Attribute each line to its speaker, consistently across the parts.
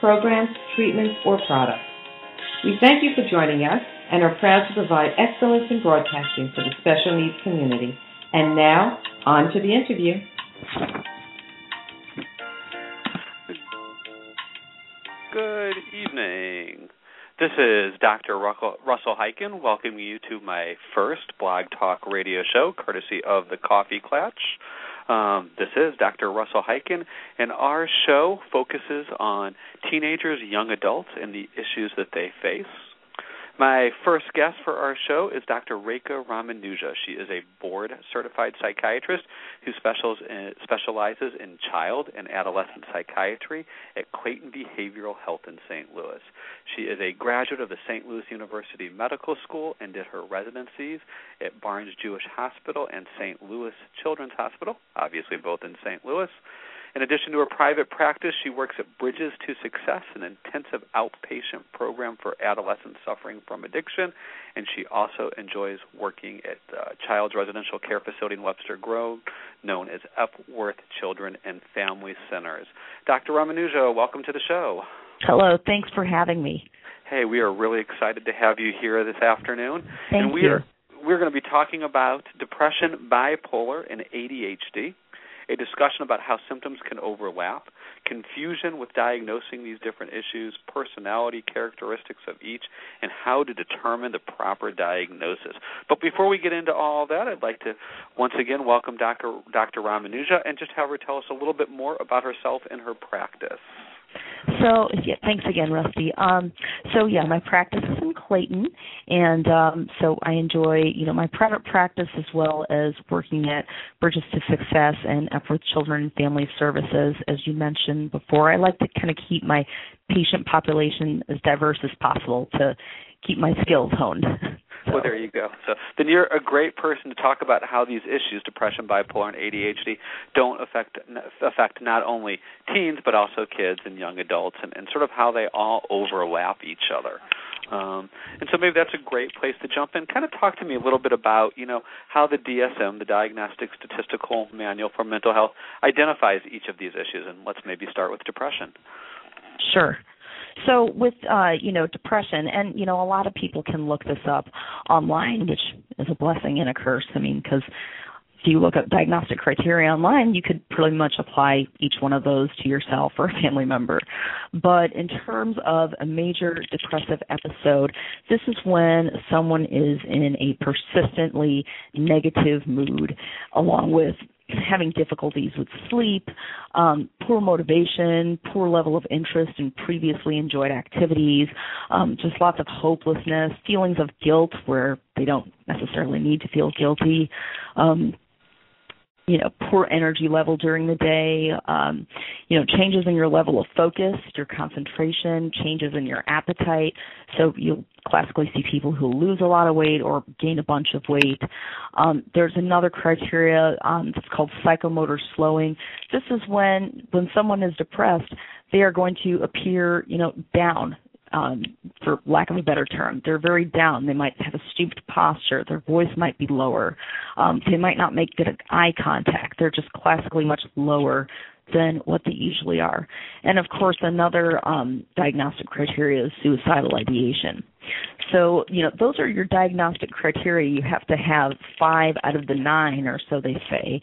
Speaker 1: programs, treatments, or products. We thank you for joining us and are proud to provide excellence in broadcasting for the special needs community. And now, on to the interview.
Speaker 2: Good evening. This is Dr. Russell Hyken welcoming you to my first Blog Talk radio show, courtesy of the Coffee Klatch. Um, this is Dr. Russell Hyken, and our show focuses on teenagers, young adults, and the issues that they face. My first guest for our show is Dr. Rekha Ramanuja. She is a board certified psychiatrist who uh, specializes in child and adolescent psychiatry at Clayton Behavioral Health in St. Louis. She is a graduate of the St. Louis University Medical School and did her residencies at Barnes Jewish Hospital and St. Louis Children's Hospital, obviously both in St. Louis. In addition to her private practice, she works at Bridges to Success, an intensive outpatient program for adolescents suffering from addiction, and she also enjoys working at uh, Child's Residential Care Facility in Webster Groves, known as Epworth Children and Family Centers. Dr. Ramanuja, welcome to the show.
Speaker 3: Hello, thanks for having me.
Speaker 2: Hey, we are really excited to have you here this afternoon.
Speaker 3: Thank
Speaker 2: and we
Speaker 3: you.
Speaker 2: are we're going to be talking about depression, bipolar, and ADHD a discussion about how symptoms can overlap, confusion with diagnosing these different issues, personality characteristics of each, and how to determine the proper diagnosis. But before we get into all that, I'd like to once again welcome Dr. Dr. Ramanuja and just have her tell us a little bit more about herself and her practice.
Speaker 3: So yeah, thanks again, Rusty. Um, so yeah, my practice is in Clayton, and um, so I enjoy you know my private practice as well as working at Bridges to Success and Epworth Children and Family Services. As you mentioned before, I like to kind of keep my patient population as diverse as possible to keep my skills honed.
Speaker 2: Well, there you go. So then you're a great person to talk about how these issues, depression, bipolar, and ADHD, don't affect affect not only teens but also kids and young adults, and, and sort of how they all overlap each other. Um, and so maybe that's a great place to jump in. Kind of talk to me a little bit about, you know, how the DSM, the Diagnostic Statistical Manual for Mental Health, identifies each of these issues. And let's maybe start with depression.
Speaker 3: Sure. So with uh, you know depression, and you know a lot of people can look this up online, which is a blessing and a curse. I mean, because if you look up diagnostic criteria online, you could pretty much apply each one of those to yourself or a family member. But in terms of a major depressive episode, this is when someone is in a persistently negative mood, along with having difficulties with sleep, um, poor motivation, poor level of interest in previously enjoyed activities, um, just lots of hopelessness, feelings of guilt where they don't necessarily need to feel guilty, um, you know, poor energy level during the day, um, you know, changes in your level of focus, your concentration, changes in your appetite. So you'll classically see people who lose a lot of weight or gain a bunch of weight. Um, there's another criteria um, that's called psychomotor slowing. This is when when someone is depressed, they are going to appear, you know, down um, for lack of a better term. They're very down. They might have a stooped posture. Their voice might be lower. Um, they might not make good eye contact. They're just classically much lower than what they usually are. And of course, another um, diagnostic criteria is suicidal ideation. So, you know, those are your diagnostic criteria. You have to have five out of the nine, or so they say.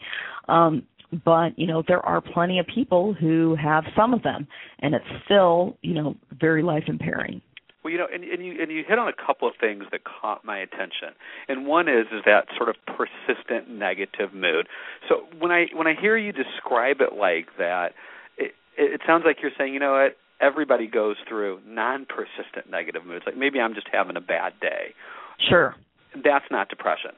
Speaker 3: Um, but you know there are plenty of people who have some of them and it's still you know very life impairing
Speaker 2: Well, you know, and, and you and you hit on a couple of things that caught my attention, and one is is that sort of persistent negative mood. So when I when I hear you describe it like that, it it sounds like you're saying, you know what, everybody goes through non-persistent negative moods. Like maybe I'm just having a bad day.
Speaker 3: Sure.
Speaker 2: That's not depression.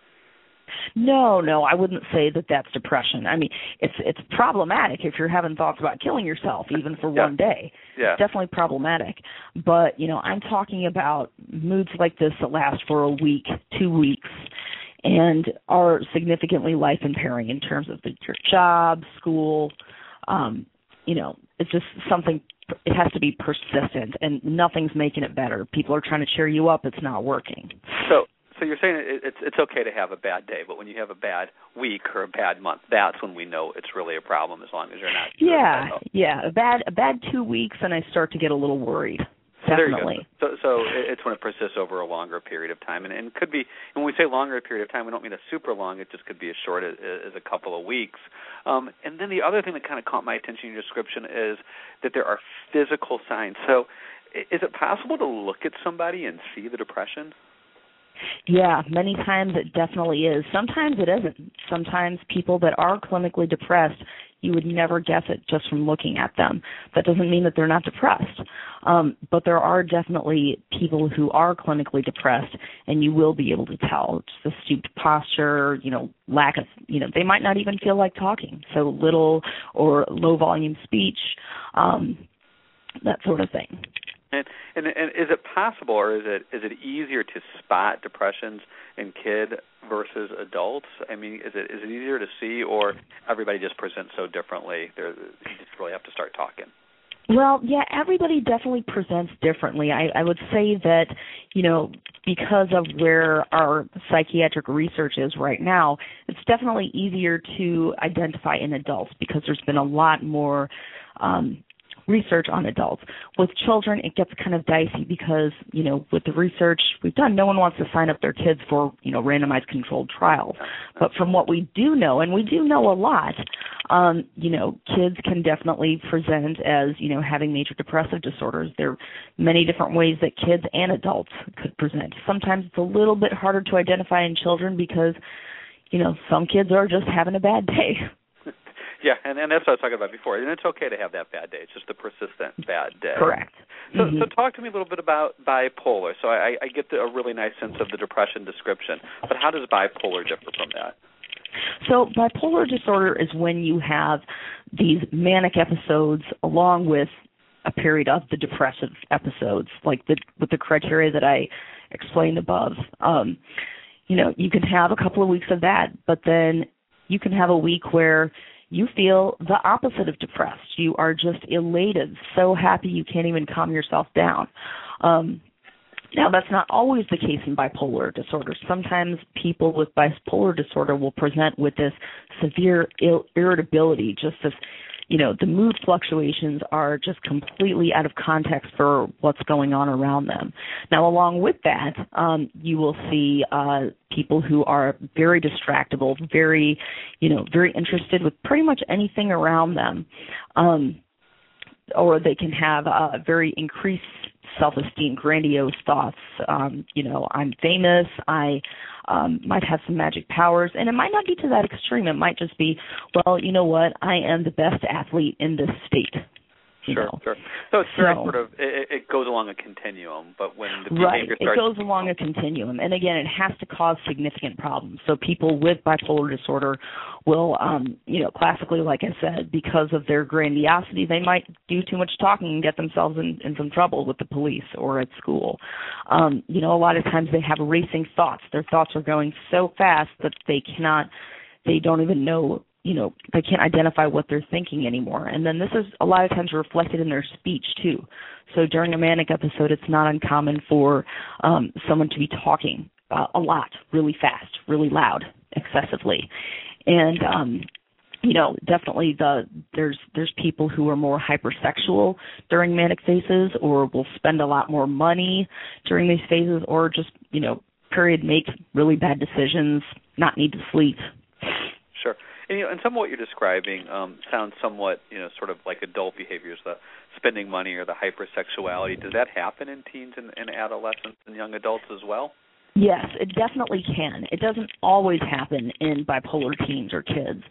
Speaker 3: No, no, I wouldn't say that that's depression. I mean, it's it's problematic if you're having thoughts about killing yourself even for
Speaker 2: yeah.
Speaker 3: one day.
Speaker 2: Yeah.
Speaker 3: It's definitely problematic. But, you know, I'm talking about moods like this that last for a week, 2 weeks and are significantly life impairing in terms of the, your job, school, um, you know, it's just something it has to be persistent and nothing's making it better. People are trying to cheer you up, it's not working.
Speaker 2: So so you're saying it's it's okay to have a bad day, but when you have a bad week or a bad month, that's when we know it's really a problem. As long as you're not.
Speaker 3: Yeah, yeah. A bad a bad two weeks, and I start to get a little worried. Definitely.
Speaker 2: So, so it's when it persists over a longer period of time, and, and could be. And when we say longer period of time, we don't mean a super long. It just could be as short as, as a couple of weeks. Um, and then the other thing that kind of caught my attention in your description is that there are physical signs. So, is it possible to look at somebody and see the depression?
Speaker 3: Yeah, many times it definitely is. Sometimes it isn't. Sometimes people that are clinically depressed, you would never guess it just from looking at them. That doesn't mean that they're not depressed. Um, but there are definitely people who are clinically depressed, and you will be able to tell. Just the stooped posture, you know, lack of, you know, they might not even feel like talking. So little or low volume speech, um, that sort of thing.
Speaker 2: And, and and is it possible, or is it is it easier to spot depressions in kid versus adults? I mean, is it is it easier to see, or everybody just presents so differently? There, you just really have to start talking.
Speaker 3: Well, yeah, everybody definitely presents differently. I, I would say that, you know, because of where our psychiatric research is right now, it's definitely easier to identify in adults because there's been a lot more um, research on adults. With children, it gets kind of dicey because, you know, with the research we've done, no one wants to sign up their kids for, you know, randomized controlled trials. But from what we do know, and we do know a lot, um, you know, kids can definitely present as, you know, having major depressive disorders. There are many different ways that kids and adults could present. Sometimes it's a little bit harder to identify in children because, you know, some kids are just having a bad day.
Speaker 2: Yeah, and, and that's what I was talking about before. And it's okay to have that bad day. It's just a persistent bad day.
Speaker 3: Correct.
Speaker 2: So,
Speaker 3: mm-hmm.
Speaker 2: so talk to me a little bit about bipolar. So I, I get the, a really nice sense of the depression description, but how does bipolar differ from that?
Speaker 3: So bipolar disorder is when you have these manic episodes along with a period of the depressive episodes, like the with the criteria that I explained above. Um, you know, you can have a couple of weeks of that, but then you can have a week where you feel the opposite of depressed. You are just elated, so happy you can't even calm yourself down. Um, now, that's not always the case in bipolar disorder. Sometimes people with bipolar disorder will present with this severe Ill- irritability, just this you know the mood fluctuations are just completely out of context for what's going on around them. Now along with that um, you will see uh, people who are very distractible very you know very interested with pretty much anything around them um, or they can have a very increased self-esteem, grandiose thoughts. Um, you know, I'm famous. I um, might have some magic powers, and it might not be to that extreme. It might just be, well, you know what? I am the best athlete in this state.
Speaker 2: Sure,
Speaker 3: know.
Speaker 2: sure. So it's very
Speaker 3: So-
Speaker 2: sort of it, it goes along a continuum, but when the behavior
Speaker 3: Right.
Speaker 2: behavior
Speaker 3: It goes along a continuum. And again, it has to cause significant problems. So people with bipolar disorder will, um, you know, classically, like I said, because of their grandiosity, they might do too much talking and get themselves in, in some trouble with the police or at school. Um, you know, a lot of times they have racing thoughts. Their thoughts are going so fast that they cannot, they don't even know you know they can't identify what they're thinking anymore. And then this is a lot of times reflected in their speech too. So during a manic episode it's not uncommon for um someone to be talking uh, a lot really fast really loud excessively. And um you know definitely the there's there's people who are more hypersexual during manic phases or will spend a lot more money during these phases or just you know period make really bad decisions not need to sleep.
Speaker 2: Sure. And you know, and some of what you're describing um, sounds somewhat, you know, sort of like adult behaviors, the spending money or the hypersexuality. Does that happen in teens and, and adolescents and young adults as well?
Speaker 3: Yes, it definitely can. It doesn't always happen in bipolar teens or kids,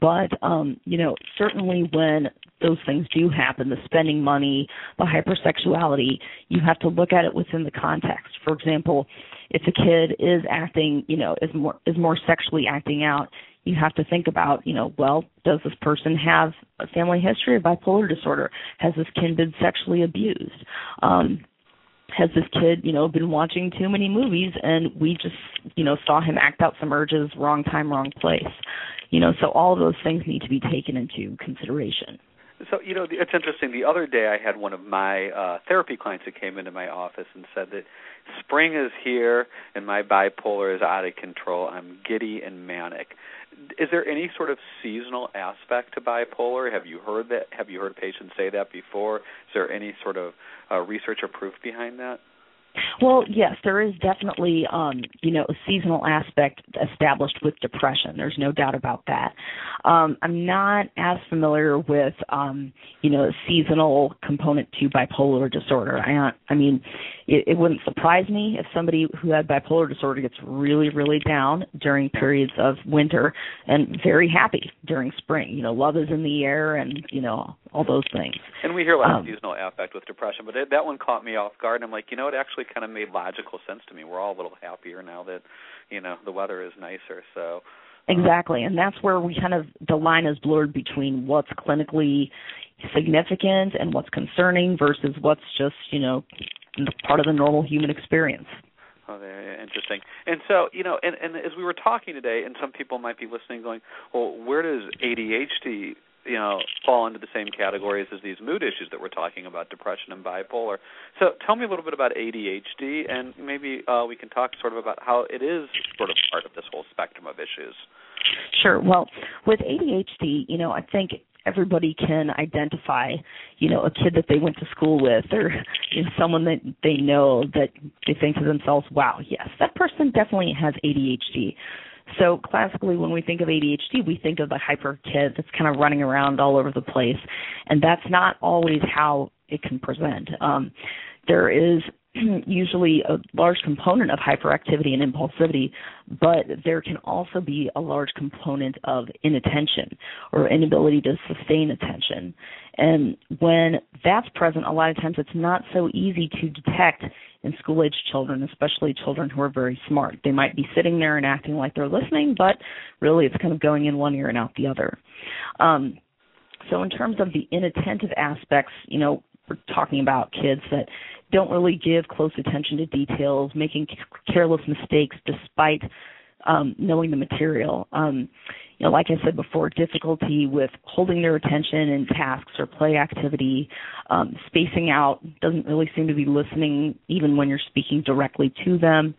Speaker 3: but um, you know, certainly when those things do happen, the spending money, the hypersexuality, you have to look at it within the context. For example, if a kid is acting, you know, is more is more sexually acting out, you have to think about, you know, well, does this person have a family history of bipolar disorder? Has this kid been sexually abused? Um, has this kid, you know, been watching too many movies and we just, you know, saw him act out some urges, wrong time, wrong place. You know, so all those things need to be taken into consideration.
Speaker 2: So you know, it's interesting. The other day, I had one of my uh, therapy clients that came into my office and said that spring is here and my bipolar is out of control. I'm giddy and manic. Is there any sort of seasonal aspect to bipolar? Have you heard that? Have you heard patients say that before? Is there any sort of uh, research or proof behind that?
Speaker 3: Well, yes, there is definitely, um, you know, a seasonal aspect established with depression. There's no doubt about that. Um, I'm not as familiar with, um, you know, a seasonal component to bipolar disorder. I, I mean, it, it wouldn't surprise me if somebody who had bipolar disorder gets really, really down during periods of winter and very happy during spring. You know, love is in the air, and you know, all those things.
Speaker 2: And we hear a lot um, of seasonal affect with depression, but that one caught me off guard. And I'm like, you know, it actually kind of made logical sense to me. We're all a little happier now that, you know, the weather is nicer. So.
Speaker 3: Um, exactly, and that's where we kind of the line is blurred between what's clinically significant and what's concerning versus what's just you know part of the normal human experience.
Speaker 2: Oh, very interesting. And so, you know, and, and as we were talking today, and some people might be listening, going, "Well, where does ADHD you know fall into the same categories as these mood issues that we're talking about, depression and bipolar. So tell me a little bit about ADHD, and maybe uh, we can talk sort of about how it is sort of part of this whole spectrum of issues.
Speaker 3: Sure. Well, with ADHD, you know, I think everybody can identify, you know, a kid that they went to school with or you know, someone that they know that they think to themselves, wow, yes, that person definitely has ADHD. So classically, when we think of ADHD, we think of the hyper kid that's kind of running around all over the place, and that's not always how it can present. Um, there is usually a large component of hyperactivity and impulsivity, but there can also be a large component of inattention or inability to sustain attention. And when that's present, a lot of times it's not so easy to detect in school age children, especially children who are very smart. They might be sitting there and acting like they're listening, but really it's kind of going in one ear and out the other. Um, so, in terms of the inattentive aspects, you know, we're talking about kids that don't really give close attention to details, making careless mistakes despite um, knowing the material. Um, you know, like I said before, difficulty with holding their attention in tasks or play activity, um, spacing out, doesn't really seem to be listening even when you're speaking directly to them.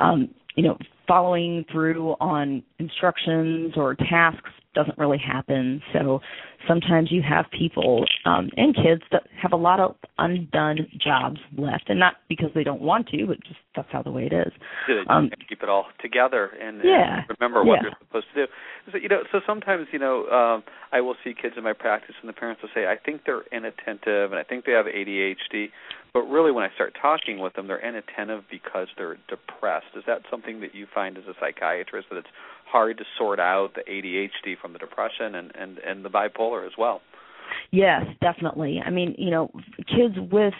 Speaker 3: Um, you know, following through on instructions or tasks doesn't really happen. So sometimes you have people um, and kids that have a lot of undone jobs left, and not because they don't want to, but just that's how the way it is.
Speaker 2: Yeah, um, keep it all together and,
Speaker 3: yeah,
Speaker 2: and remember what
Speaker 3: yeah.
Speaker 2: they're supposed to do. So you know, so sometimes you know, um, I will see kids in my practice, and the parents will say, "I think they're inattentive, and I think they have ADHD." But really, when I start talking with them, they're inattentive because they're depressed. Is that something that you find as a psychiatrist that it's hard to sort out the ADHD from the depression and and and the bipolar as well.
Speaker 3: Yes, definitely. I mean, you know, kids with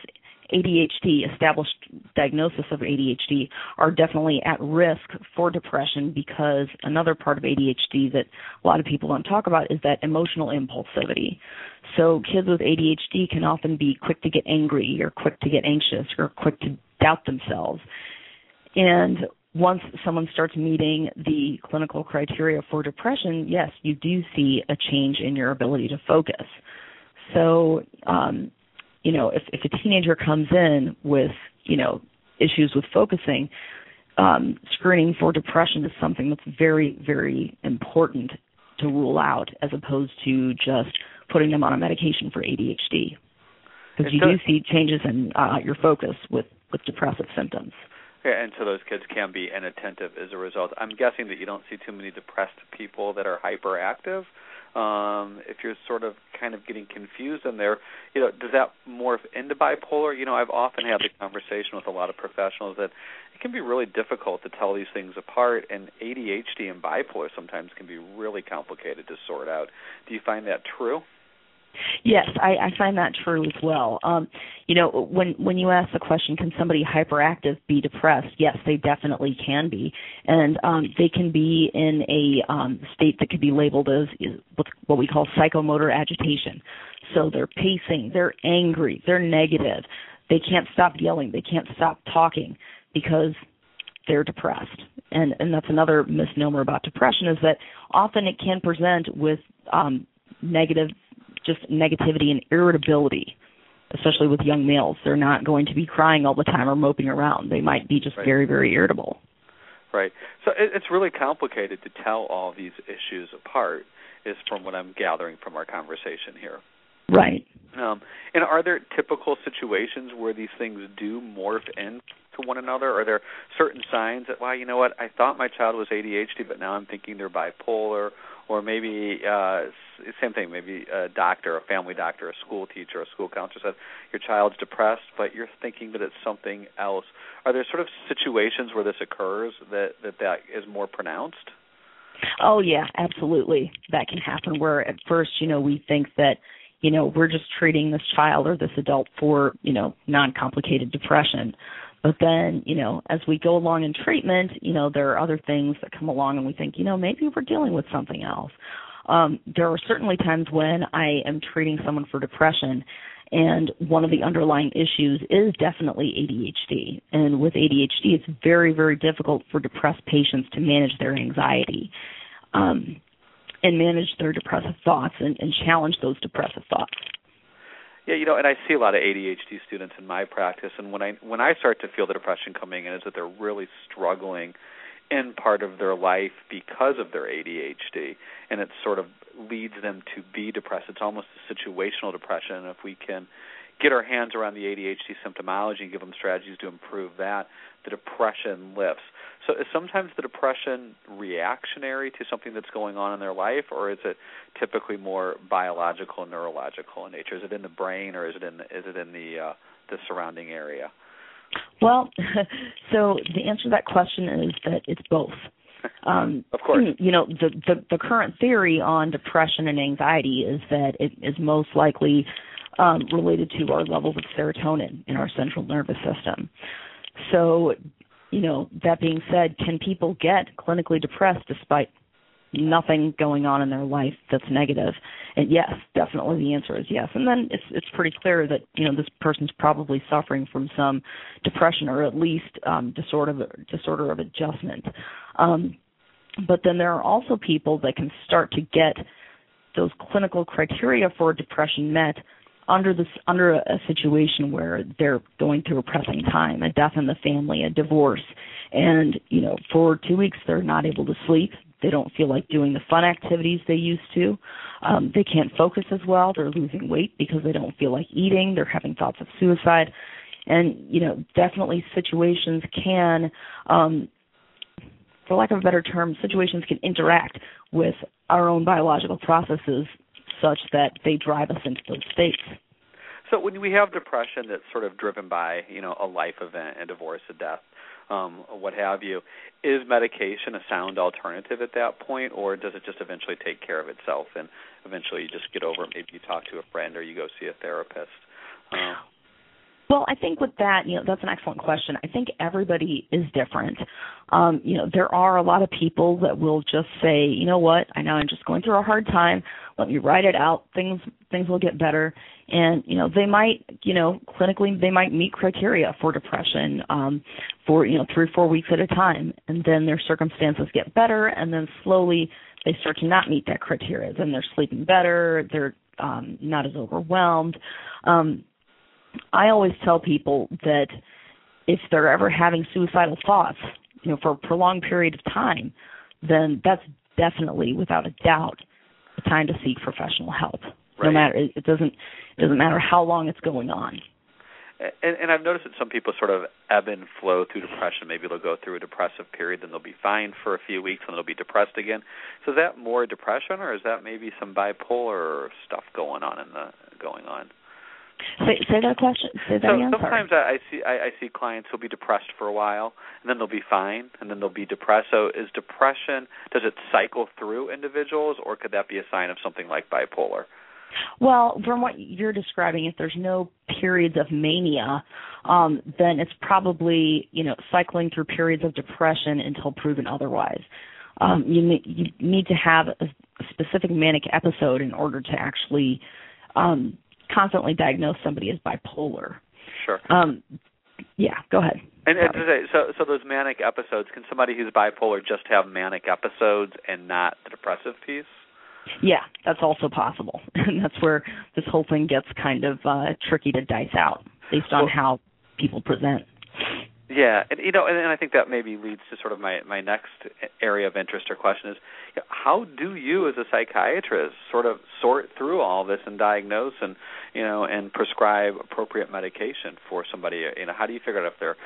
Speaker 3: ADHD, established diagnosis of ADHD, are definitely at risk for depression because another part of ADHD that a lot of people don't talk about is that emotional impulsivity. So kids with ADHD can often be quick to get angry or quick to get anxious or quick to doubt themselves. And once someone starts meeting the clinical criteria for depression, yes, you do see a change in your ability to focus. So, um, you know, if, if a teenager comes in with, you know, issues with focusing, um, screening for depression is something that's very, very important to rule out as opposed to just putting them on a medication for ADHD. Because you do see changes in uh, your focus with, with depressive symptoms.
Speaker 2: And so those kids can be inattentive as a result. I'm guessing that you don't see too many depressed people that are hyperactive. Um, if you're sort of kind of getting confused in there, you know, does that morph into bipolar? You know, I've often had the conversation with a lot of professionals that it can be really difficult to tell these things apart, and ADHD and bipolar sometimes can be really complicated to sort out. Do you find that true?
Speaker 3: Yes, I, I find that true as well. Um, you know, when when you ask the question, can somebody hyperactive be depressed? Yes, they definitely can be, and um, they can be in a um, state that could be labeled as what we call psychomotor agitation. So they're pacing, they're angry, they're negative, they can't stop yelling, they can't stop talking because they're depressed. And and that's another misnomer about depression is that often it can present with um, negative just negativity and irritability, especially with young males. They're not going to be crying all the time or moping around. They might be just
Speaker 2: right.
Speaker 3: very, very irritable.
Speaker 2: Right. So it, it's really complicated to tell all these issues apart, is from what I'm gathering from our conversation here.
Speaker 3: Right.
Speaker 2: Um, and are there typical situations where these things do morph into one another? Are there certain signs that, well, you know what, I thought my child was ADHD, but now I'm thinking they're bipolar, or maybe uh, same thing. Maybe a doctor, a family doctor, a school teacher, a school counselor says your child's depressed, but you're thinking that it's something else. Are there sort of situations where this occurs that that that is more pronounced?
Speaker 3: Oh yeah, absolutely. That can happen. Where at first, you know, we think that you know we're just treating this child or this adult for you know non-complicated depression but then, you know, as we go along in treatment, you know, there are other things that come along and we think, you know, maybe we're dealing with something else. Um, there are certainly times when I am treating someone for depression and one of the underlying issues is definitely ADHD. And with ADHD, it's very, very difficult for depressed patients to manage their anxiety um, and manage their depressive thoughts and, and challenge those depressive thoughts.
Speaker 2: Yeah, you know, and I see a lot of ADHD students in my practice, and when I when I start to feel the depression coming in, is that they're really struggling in part of their life because of their ADHD, and it sort of leads them to be depressed. It's almost a situational depression. If we can get our hands around the ADHD symptomology and give them strategies to improve that, the depression lifts. So is sometimes the depression reactionary to something that's going on in their life, or is it typically more biological neurological in nature? Is it in the brain, or is it in the, is it in the uh, the surrounding area?
Speaker 3: Well, so the answer to that question is that it's both. Um,
Speaker 2: of course.
Speaker 3: You know, the, the the current theory on depression and anxiety is that it is most likely um, related to our levels of serotonin in our central nervous system. So, you know, that being said, can people get clinically depressed despite nothing going on in their life that's negative? And yes, definitely the answer is yes. And then it's it's pretty clear that you know this person's probably suffering from some depression or at least um, disorder of, disorder of adjustment. Um, but then there are also people that can start to get those clinical criteria for depression met under this under a situation where they're going through a pressing time, a death in the family, a divorce, and you know for two weeks they're not able to sleep. They don't feel like doing the fun activities they used to. Um, they can't focus as well. They're losing weight because they don't feel like eating. They're having thoughts of suicide, and you know definitely situations can. Um, for lack of a better term, situations can interact with our own biological processes such that they drive us into those states.
Speaker 2: So when we have depression that's sort of driven by, you know, a life event, a divorce, a death, um, what have you, is medication a sound alternative at that point, or does it just eventually take care of itself and eventually you just get over it? Maybe you talk to a friend or you go see a therapist. Um,
Speaker 3: well, I think with that, you know, that's an excellent question. I think everybody is different. Um, you know, there are a lot of people that will just say, you know what, I know I'm just going through a hard time. Let me write it out. Things things will get better. And you know, they might, you know, clinically they might meet criteria for depression um, for you know three or four weeks at a time, and then their circumstances get better, and then slowly they start to not meet that criteria. Then they're sleeping better. They're um, not as overwhelmed. Um, I always tell people that if they're ever having suicidal thoughts, you know, for a prolonged period of time, then that's definitely, without a doubt, the time to seek professional help.
Speaker 2: Right.
Speaker 3: No matter it doesn't it doesn't matter how long it's going on.
Speaker 2: and, and I've noticed that some people sort of ebb and flow through depression. Maybe they'll go through a depressive period, then they'll be fine for a few weeks, and they'll be depressed again. So is that more depression, or is that maybe some bipolar stuff going on in the going on?
Speaker 3: Say, say that question. Say that
Speaker 2: so
Speaker 3: again.
Speaker 2: sometimes I, I see I, I see clients who'll be depressed for a while, and then they'll be fine, and then they'll be depressed. So is depression does it cycle through individuals, or could that be a sign of something like bipolar?
Speaker 3: Well, from what you're describing, if there's no periods of mania, um, then it's probably you know cycling through periods of depression until proven otherwise. Um, you you need to have a specific manic episode in order to actually um, constantly diagnose somebody as bipolar.
Speaker 2: Sure.
Speaker 3: Um, yeah, go ahead.
Speaker 2: And, and to say so, so those manic episodes, can somebody who's bipolar just have manic episodes and not the depressive piece?
Speaker 3: Yeah, that's also possible, and that's where this whole thing gets kind of uh, tricky to dice out based on well, how people present.
Speaker 2: Yeah, and you know, and, and I think that maybe leads to sort of my my next area of interest or question is, how do you as a psychiatrist sort of sort through all this and diagnose and you know and prescribe appropriate medication for somebody? You know, how do you figure out if they're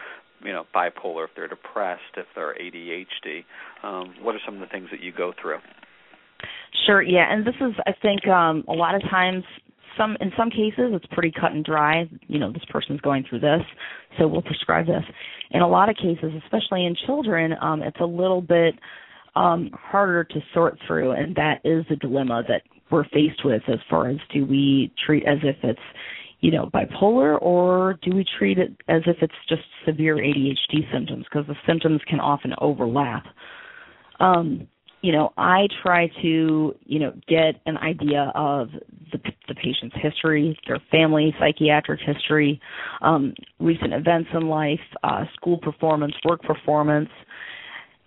Speaker 2: you know bipolar, if they're depressed, if they're ADHD? Um, what are some of the things that you go through?
Speaker 3: Sure, yeah, and this is I think um a lot of times some in some cases it's pretty cut and dry, you know, this person's going through this, so we'll prescribe this. In a lot of cases, especially in children, um it's a little bit um harder to sort through and that is the dilemma that we're faced with as far as do we treat as if it's you know bipolar or do we treat it as if it's just severe ADHD symptoms because the symptoms can often overlap. Um you know, I try to, you know, get an idea of the, the patient's history, their family psychiatric history, um, recent events in life, uh, school performance, work performance,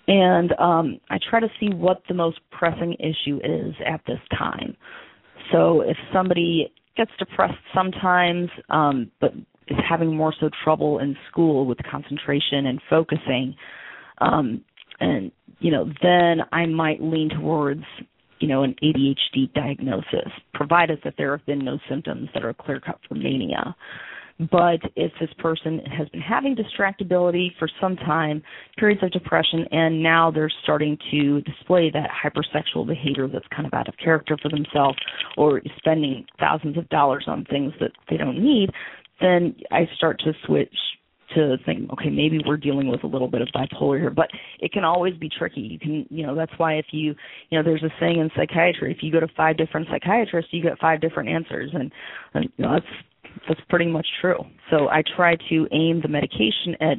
Speaker 3: and um, I try to see what the most pressing issue is at this time. So if somebody gets depressed sometimes, um, but is having more so trouble in school with concentration and focusing, um, and you know, then I might lean towards, you know, an ADHD diagnosis, provided that there have been no symptoms that are clear cut for mania. But if this person has been having distractibility for some time, periods of depression, and now they're starting to display that hypersexual behavior that's kind of out of character for themselves, or spending thousands of dollars on things that they don't need, then I start to switch to think, okay, maybe we're dealing with a little bit of bipolar here, but it can always be tricky. You can, you know, that's why if you, you know, there's a saying in psychiatry, if you go to five different psychiatrists, you get five different answers, and, and you know, that's that's pretty much true. So I try to aim the medication at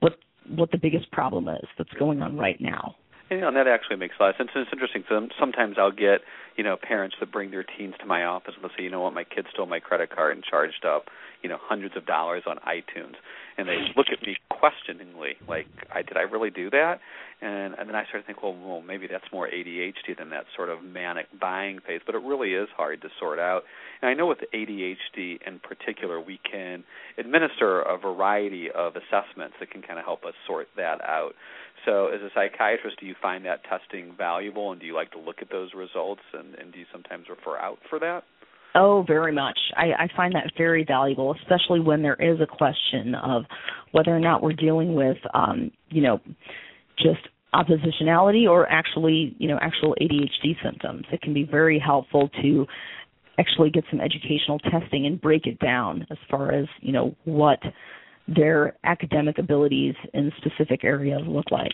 Speaker 3: what what the biggest problem is that's going on right now.
Speaker 2: Know, and that actually makes a lot of sense. And it's interesting. Sometimes I'll get, you know, parents that bring their teens to my office and they'll say, you know what, my kid stole my credit card and charged up, you know, hundreds of dollars on iTunes and they look at me questioningly, like, I, "Did I really do that?" And and then I start to think, well, well, maybe that's more ADHD than that sort of manic buying phase. But it really is hard to sort out. And I know with ADHD in particular, we can administer a variety of assessments that can kind of help us sort that out. So, as a psychiatrist, do you find that testing valuable, and do you like to look at those results, and, and do you sometimes refer out for that?
Speaker 3: Oh, very much. I, I find that very valuable, especially when there is a question of whether or not we're dealing with, um, you know, just oppositionality or actually, you know, actual ADHD symptoms. It can be very helpful to actually get some educational testing and break it down as far as, you know, what their academic abilities in specific areas look like.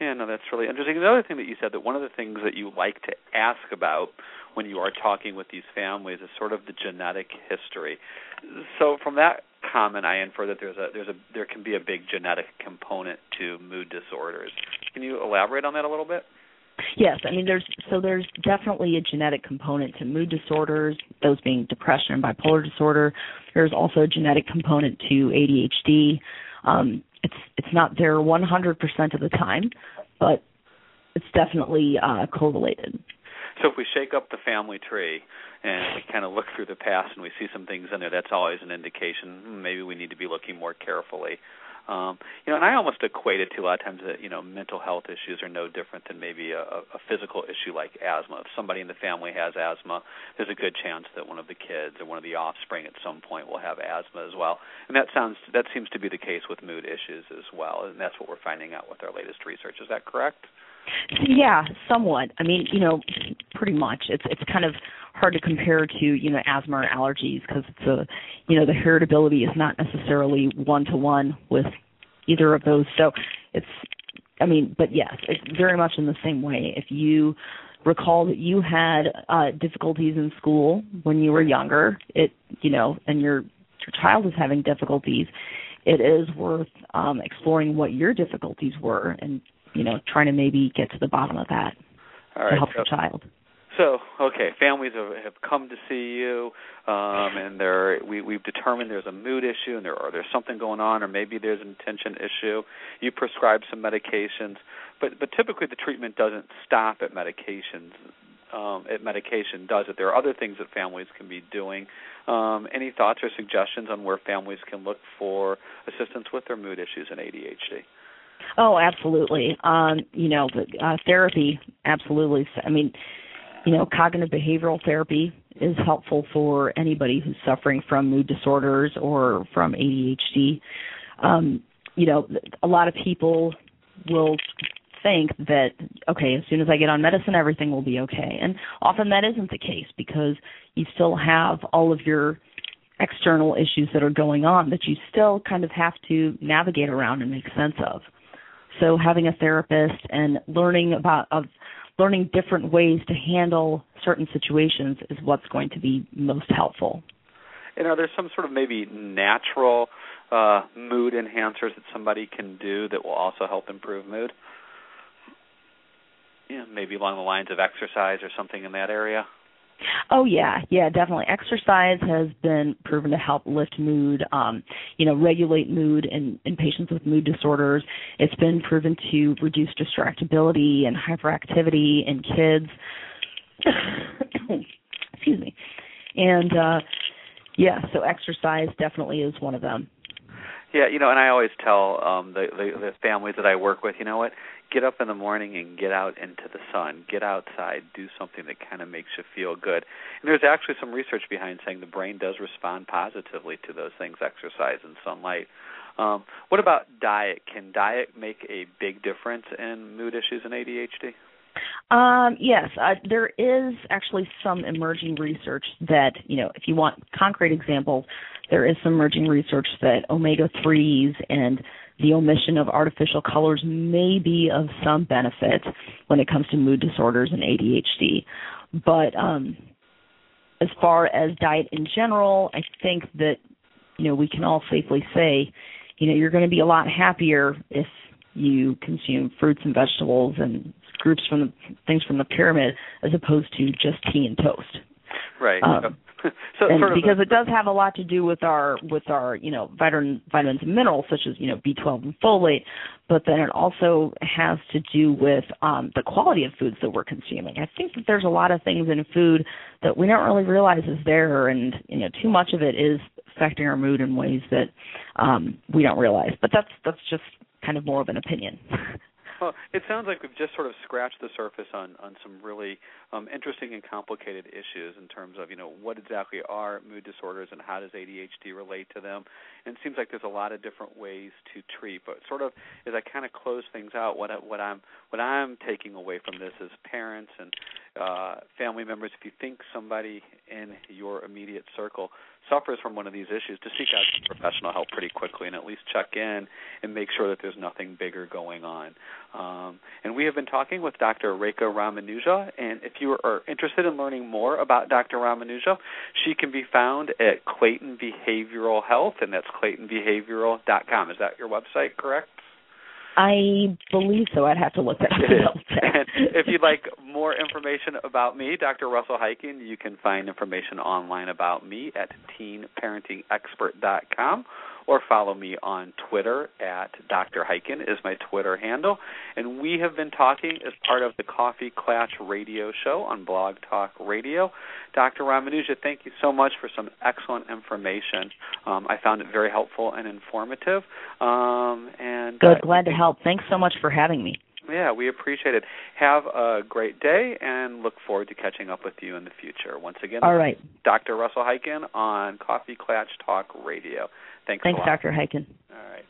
Speaker 2: Yeah, no, that's really interesting. The other thing that you said that one of the things that you like to ask about when you are talking with these families is sort of the genetic history. So from that comment, I infer that there's a there's a there can be a big genetic component to mood disorders. Can you elaborate on that a little bit?
Speaker 3: Yes, I mean there's so there's definitely a genetic component to mood disorders, those being depression and bipolar disorder. There's also a genetic component to ADHD. Um, it's it's not there 100% of the time, but it's definitely uh, correlated.
Speaker 2: So if we shake up the family tree and we kind of look through the past and we see some things in there, that's always an indication hmm, maybe we need to be looking more carefully Um, you know, and I almost equate it to a lot of times that you know mental health issues are no different than maybe a, a physical issue like asthma. If somebody in the family has asthma, there's a good chance that one of the kids or one of the offspring at some point will have asthma as well. And that sounds that seems to be the case with mood issues as well, and that's what we're finding out with our latest research. Is that correct?
Speaker 3: Yeah, somewhat. I mean, you know, pretty much. It's it's kind of hard to compare to you know asthma or allergies because it's a you know the heritability is not necessarily one to one with either of those. So it's I mean, but yes, it's very much in the same way. If you recall that you had uh difficulties in school when you were younger, it you know, and your your child is having difficulties, it is worth um exploring what your difficulties were and you know trying to maybe get to the bottom of that
Speaker 2: All
Speaker 3: to help
Speaker 2: so,
Speaker 3: your child.
Speaker 2: So, okay, families have, have come to see you, um, and they're, we, we've determined there's a mood issue, and there, or there's something going on, or maybe there's an attention issue. You prescribe some medications, but but typically the treatment doesn't stop at medications. Um, at medication, does it? There are other things that families can be doing. Um, any thoughts or suggestions on where families can look for assistance with their mood issues and ADHD?
Speaker 3: Oh, absolutely. Um, you know, uh, therapy, absolutely. I mean, you know, cognitive behavioral therapy is helpful for anybody who's suffering from mood disorders or from ADHD. Um, you know, a lot of people will think that okay, as soon as I get on medicine, everything will be okay, and often that isn't the case because you still have all of your external issues that are going on that you still kind of have to navigate around and make sense of. So having a therapist and learning about of learning different ways to handle certain situations is what's going to be most helpful.
Speaker 2: And are there some sort of maybe natural uh, mood enhancers that somebody can do that will also help improve mood? Yeah, maybe along the lines of exercise or something in that area.
Speaker 3: Oh yeah, yeah, definitely. Exercise has been proven to help lift mood, um, you know, regulate mood in, in patients with mood disorders. It's been proven to reduce distractibility and hyperactivity in kids. Excuse me. And uh yeah, so exercise definitely is one of them.
Speaker 2: Yeah, you know, and I always tell um the, the the families that I work with, you know what? Get up in the morning and get out into the sun. Get outside. Do something that kind of makes you feel good. And there's actually some research behind saying the brain does respond positively to those things, exercise and sunlight. Um, what about diet? Can diet make a big difference in mood issues and ADHD?
Speaker 3: Um, yes, uh, there is actually some emerging research that, you know, if you want concrete examples, there is some emerging research that omega 3s and the omission of artificial colors may be of some benefit when it comes to mood disorders and ADHD. But um, as far as diet in general, I think that, you know, we can all safely say, you know, you're going to be a lot happier if you consume fruits and vegetables and groups from the things from the pyramid as opposed to just tea and toast.
Speaker 2: Right.
Speaker 3: Um,
Speaker 2: so
Speaker 3: and
Speaker 2: sort of
Speaker 3: because it does have a lot to do with our with our you know vitamin vitamins and minerals such as you know B12 and folate, but then it also has to do with um, the quality of foods that we're consuming. I think that there's a lot of things in food that we don't really realize is there, and you know too much of it is affecting our mood in ways that um, we don't realize. But that's that's just kind of more of an opinion.
Speaker 2: Well, it sounds like we've just sort of scratched the surface on on some really um, interesting and complicated issues in terms of you know what exactly are mood disorders and how does ADHD relate to them. And it seems like there's a lot of different ways to treat. But sort of as I kind of close things out, what I, what I'm what I'm taking away from this is parents and uh, family members. If you think somebody in your immediate circle suffers from one of these issues, to seek out professional help pretty quickly and at least check in and make sure that there's nothing bigger going on. Um, and we have been talking with Dr. Rekha Ramanuja, and if you are interested in learning more about Dr. Ramanuja, she can be found at Clayton Behavioral Health, and that's claytonbehavioral.com. Is that your website, correct?
Speaker 3: I believe so. I'd have to look that up.
Speaker 2: if you'd like more information about me, Dr. Russell Hyken, you can find information online about me at teenparentingexpert.com or follow me on Twitter at Dr. Hyken is my Twitter handle. And we have been talking as part of the Coffee Klatch radio show on Blog Talk Radio. Dr. Ramanuja, thank you so much for some excellent information. Um, I found it very helpful and informative. Um, and
Speaker 3: good, uh, glad to help. Thanks so much for having me.
Speaker 2: Yeah, we appreciate it. Have a great day and look forward to catching up with you in the future. Once again,
Speaker 3: all right.
Speaker 2: Dr. Russell Hyken on Coffee Klatch Talk Radio. Thanks
Speaker 3: Thanks, Dr. Hyken.
Speaker 2: All right.